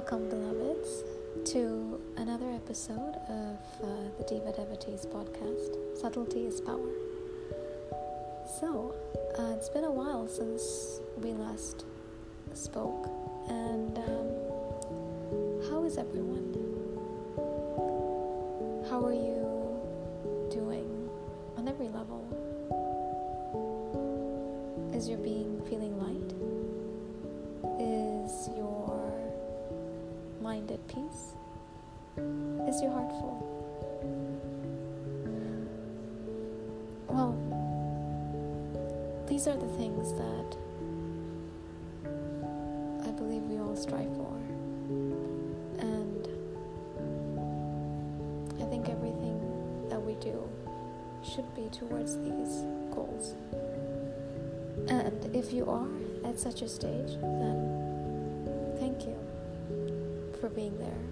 Welcome, beloveds, to another episode of uh, the Diva Devotees podcast Subtlety is Power. So, uh, it's been a while since we last spoke, and um, how is everyone? How are you doing on every level? Is your being feeling light? At peace? Is your heart full? Well, these are the things that I believe we all strive for. And I think everything that we do should be towards these goals. And if you are at such a stage, then thank you for being there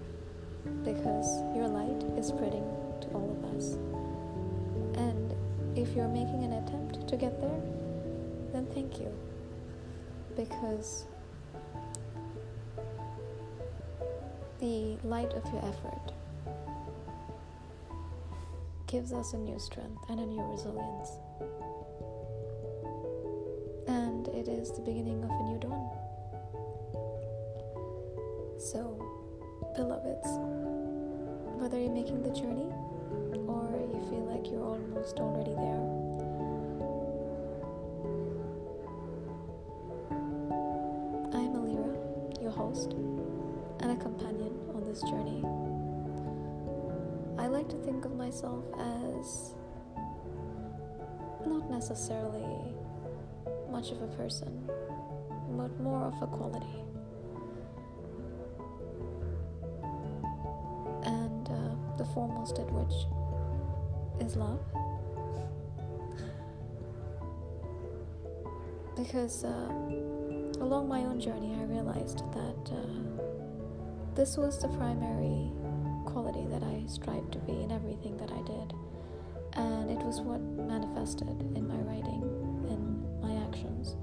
because your light is spreading to all of us. And if you're making an attempt to get there, then thank you because the light of your effort gives us a new strength and a new resilience. And it is the beginning of a new dawn. So, beloveds, whether you're making the journey or you feel like you're almost already there, I'm Alira, your host and a companion on this journey. I like to think of myself as not necessarily much of a person, but more of a quality. At which is love. Because uh, along my own journey, I realized that uh, this was the primary quality that I strived to be in everything that I did. And it was what manifested in my writing, in my actions.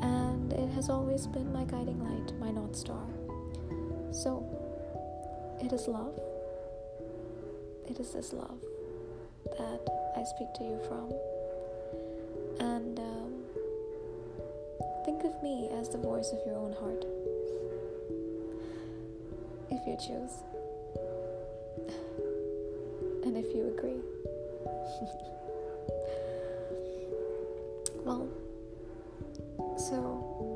And it has always been my guiding light, my North Star. So, it is love. It is this love that I speak to you from. And um, think of me as the voice of your own heart. If you choose. And if you agree. well, so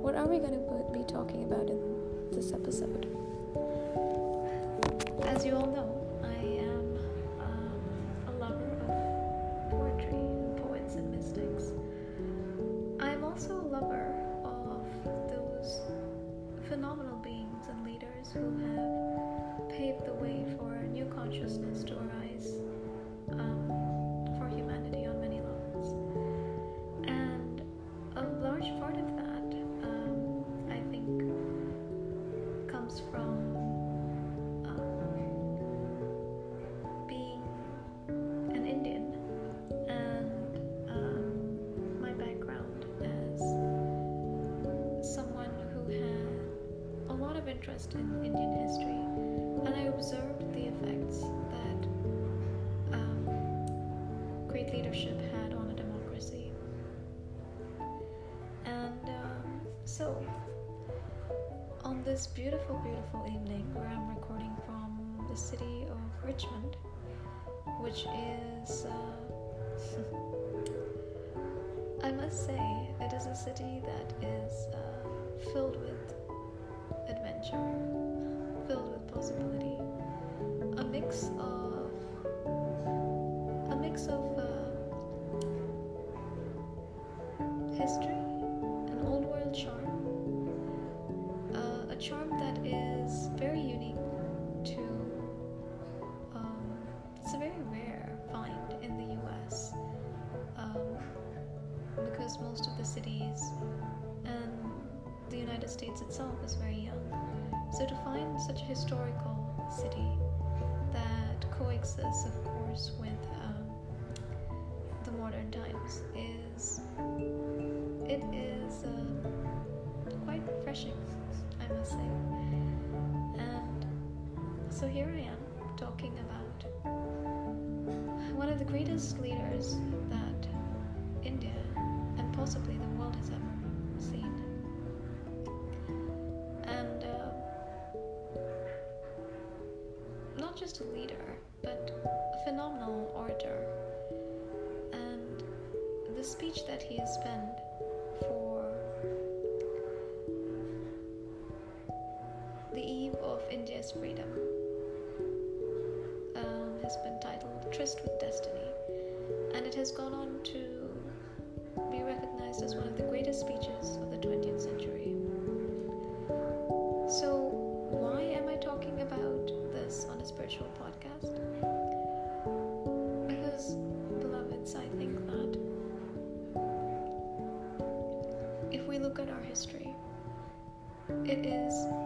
what are we going to be talking about in this episode? As you all know, interest in Indian history, and I observed the effects that um, great leadership had on a democracy. And um, so, on this beautiful, beautiful evening where I'm recording from the city of Richmond, which is, uh, I must say, it is a city that is uh, filled with adventure, filled with possibility, a mix of a mix of uh, history, an old world charm, uh, a charm that is very unique to. Um, it's a very rare find in the U.S. Um, because most of the cities and the United States itself is very such a historical city that coexists, of course, with um, the modern times is it is uh, quite refreshing, I must say. And so here I am talking about one of the greatest leaders that India and possibly the world has ever just a leader, but a phenomenal orator. And the speech that he has penned for the eve of India's freedom um, has been titled Tryst with Destiny, and it has gone on to be recognized as one of the greatest speeches of the 20th century. It is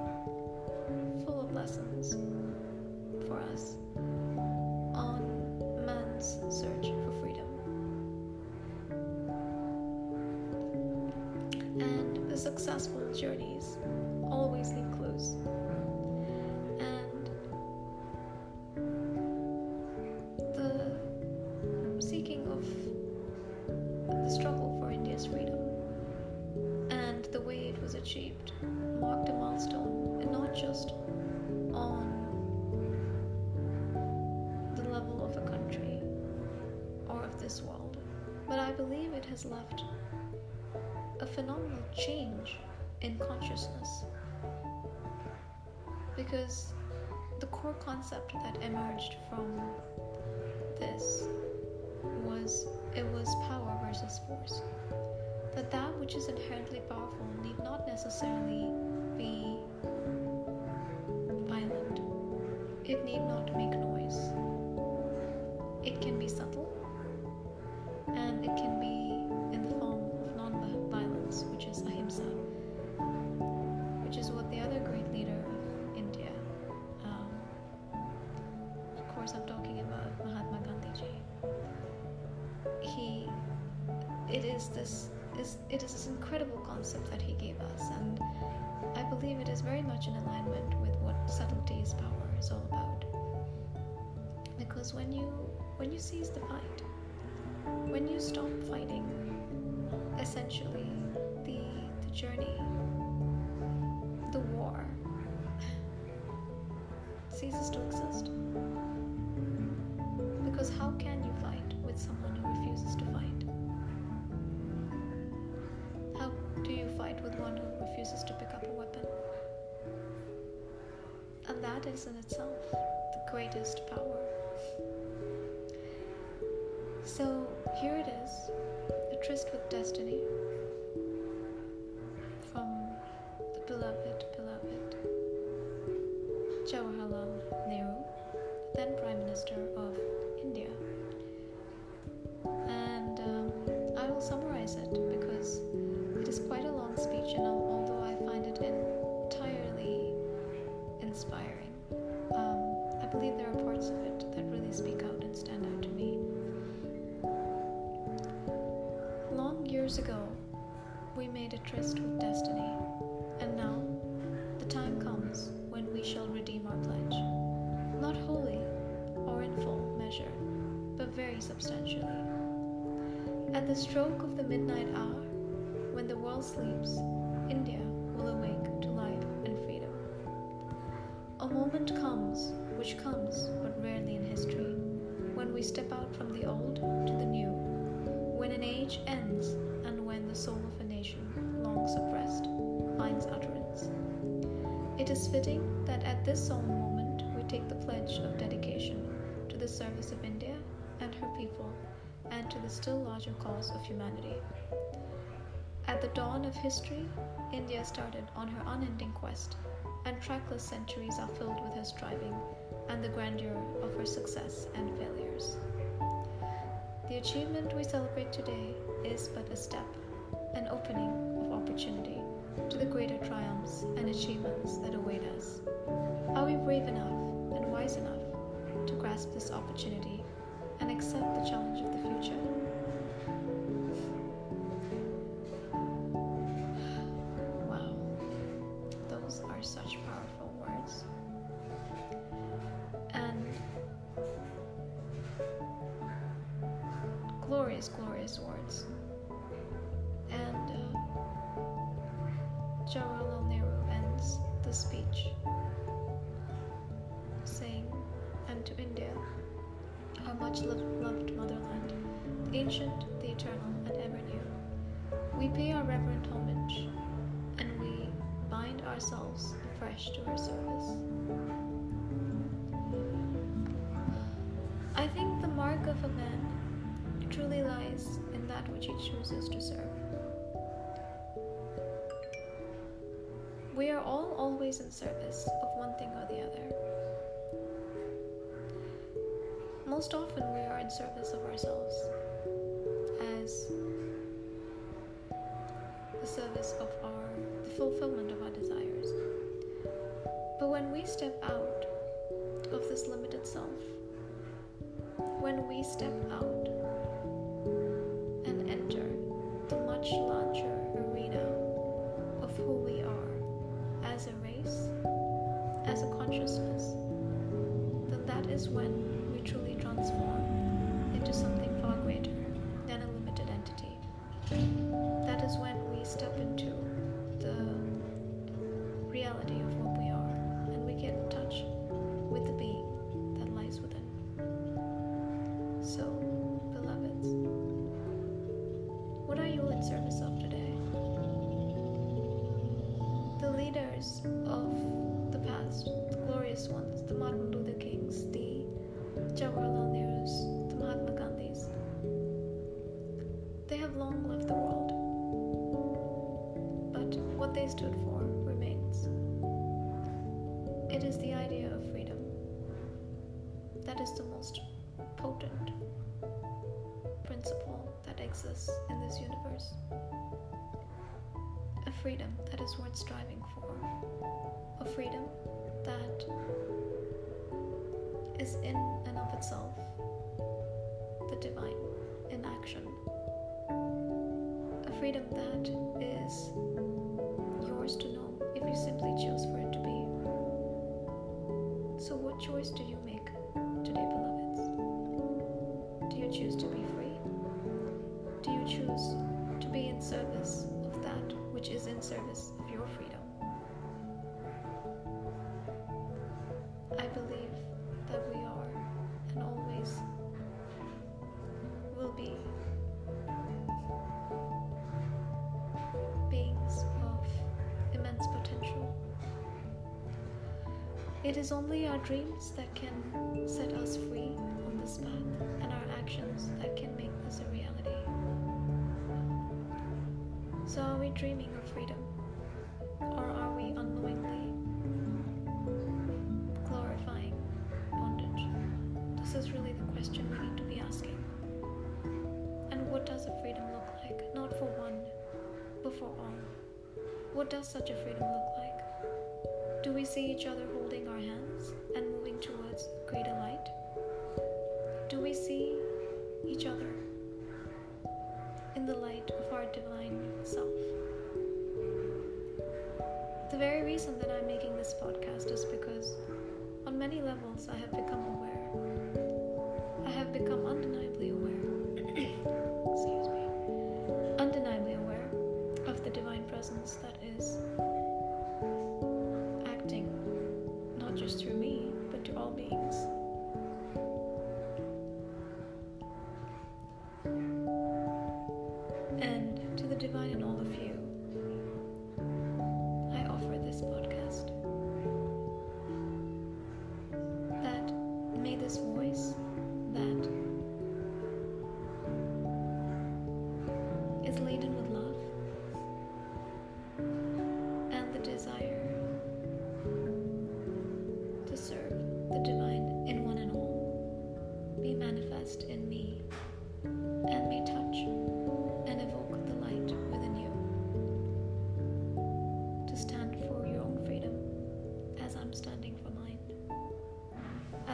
has left a phenomenal change in consciousness. Because the core concept that emerged from this was it was power versus force. That that which is inherently powerful need not necessarily be violent. It need not make noise. Course, I'm talking about Mahatma Gandhi. He, it is this is it is this incredible concept that he gave us, and I believe it is very much in alignment with what subtlety is power is all about. Because when you when you cease the fight, when you stop fighting, essentially the the journey, the war ceases to exist. Because how can you fight with someone who refuses to fight? How do you fight with one who refuses to pick up a weapon? And that is in itself the greatest power. So here it is a tryst with destiny from the beloved, beloved Jawaharlal Nehru, then Prime Minister of summarize it because it is quite a long speech, and although I find it entirely inspiring, um, I believe there are parts of it that really speak out and stand out to me. Long years ago, we made a tryst with destiny, and now the time comes when we shall redeem our pledge. Not wholly or in full measure, but very substantially. At the stroke of midnight hour, when the world sleeps, India will awake to life and freedom. A moment comes, which comes but rarely in history, when we step out from the old to the new, when an age ends and when the soul of a nation, long suppressed, finds utterance. It is fitting that at this solemn moment we take the pledge of dedication to the service of India and her people and to the still larger cause of humanity. At the dawn of history, India started on her unending quest, and trackless centuries are filled with her striving and the grandeur of her success and failures. The achievement we celebrate today is but a step, an opening of opportunity to the greater triumphs and achievements that await us. Are we brave enough and wise enough to grasp this opportunity and accept the challenge glorious, glorious words. And uh, Jawaharlal Nehru ends the speech saying, And to India, our much loved motherland, the ancient, the eternal, and ever new, we pay our reverent homage and we bind ourselves afresh to her service. I think the mark of a man truly lies in that which he chooses to serve. We are all always in service of one thing or the other. Most often, we are in service of ourselves as the service of our the fulfillment of our desires. But when we step out of this limited self, when we step out as a race, as a consciousness, then that is when we truly transform into something far greater leaders of the past, the glorious ones, the Martin Luther Kings, the Jawaharlal Nehrus, the Mahatma Gandhis, they have long left the world. But what they stood for remains. It is the idea of freedom that is the most potent principle that exists in this universe. A freedom that is worth striving. A freedom that is in and of itself the divine in action. A freedom that is yours to know if you simply choose for it to be. So, what choice do you make today, beloveds? Do you choose to be It is only our dreams that can set us free on this path, and our actions that can make this a reality. So, are we dreaming of freedom? Or are we unknowingly glorifying bondage? This is really the question we need to be asking. And what does a freedom look like? Not for one, but for all. What does such a freedom look like? Do we see each other holding The very reason that I'm making this podcast is because, on many levels, I have become aware. I have become undeniably aware. Excuse me. Undeniably aware of the divine presence that is acting not just through me, but to all beings.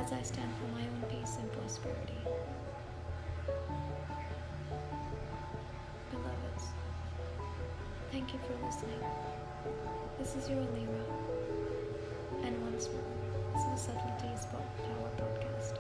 As I stand for my own peace and prosperity. Beloveds, thank you for listening. This is your Alira, and once more, this is a Subtlety is Power Podcast.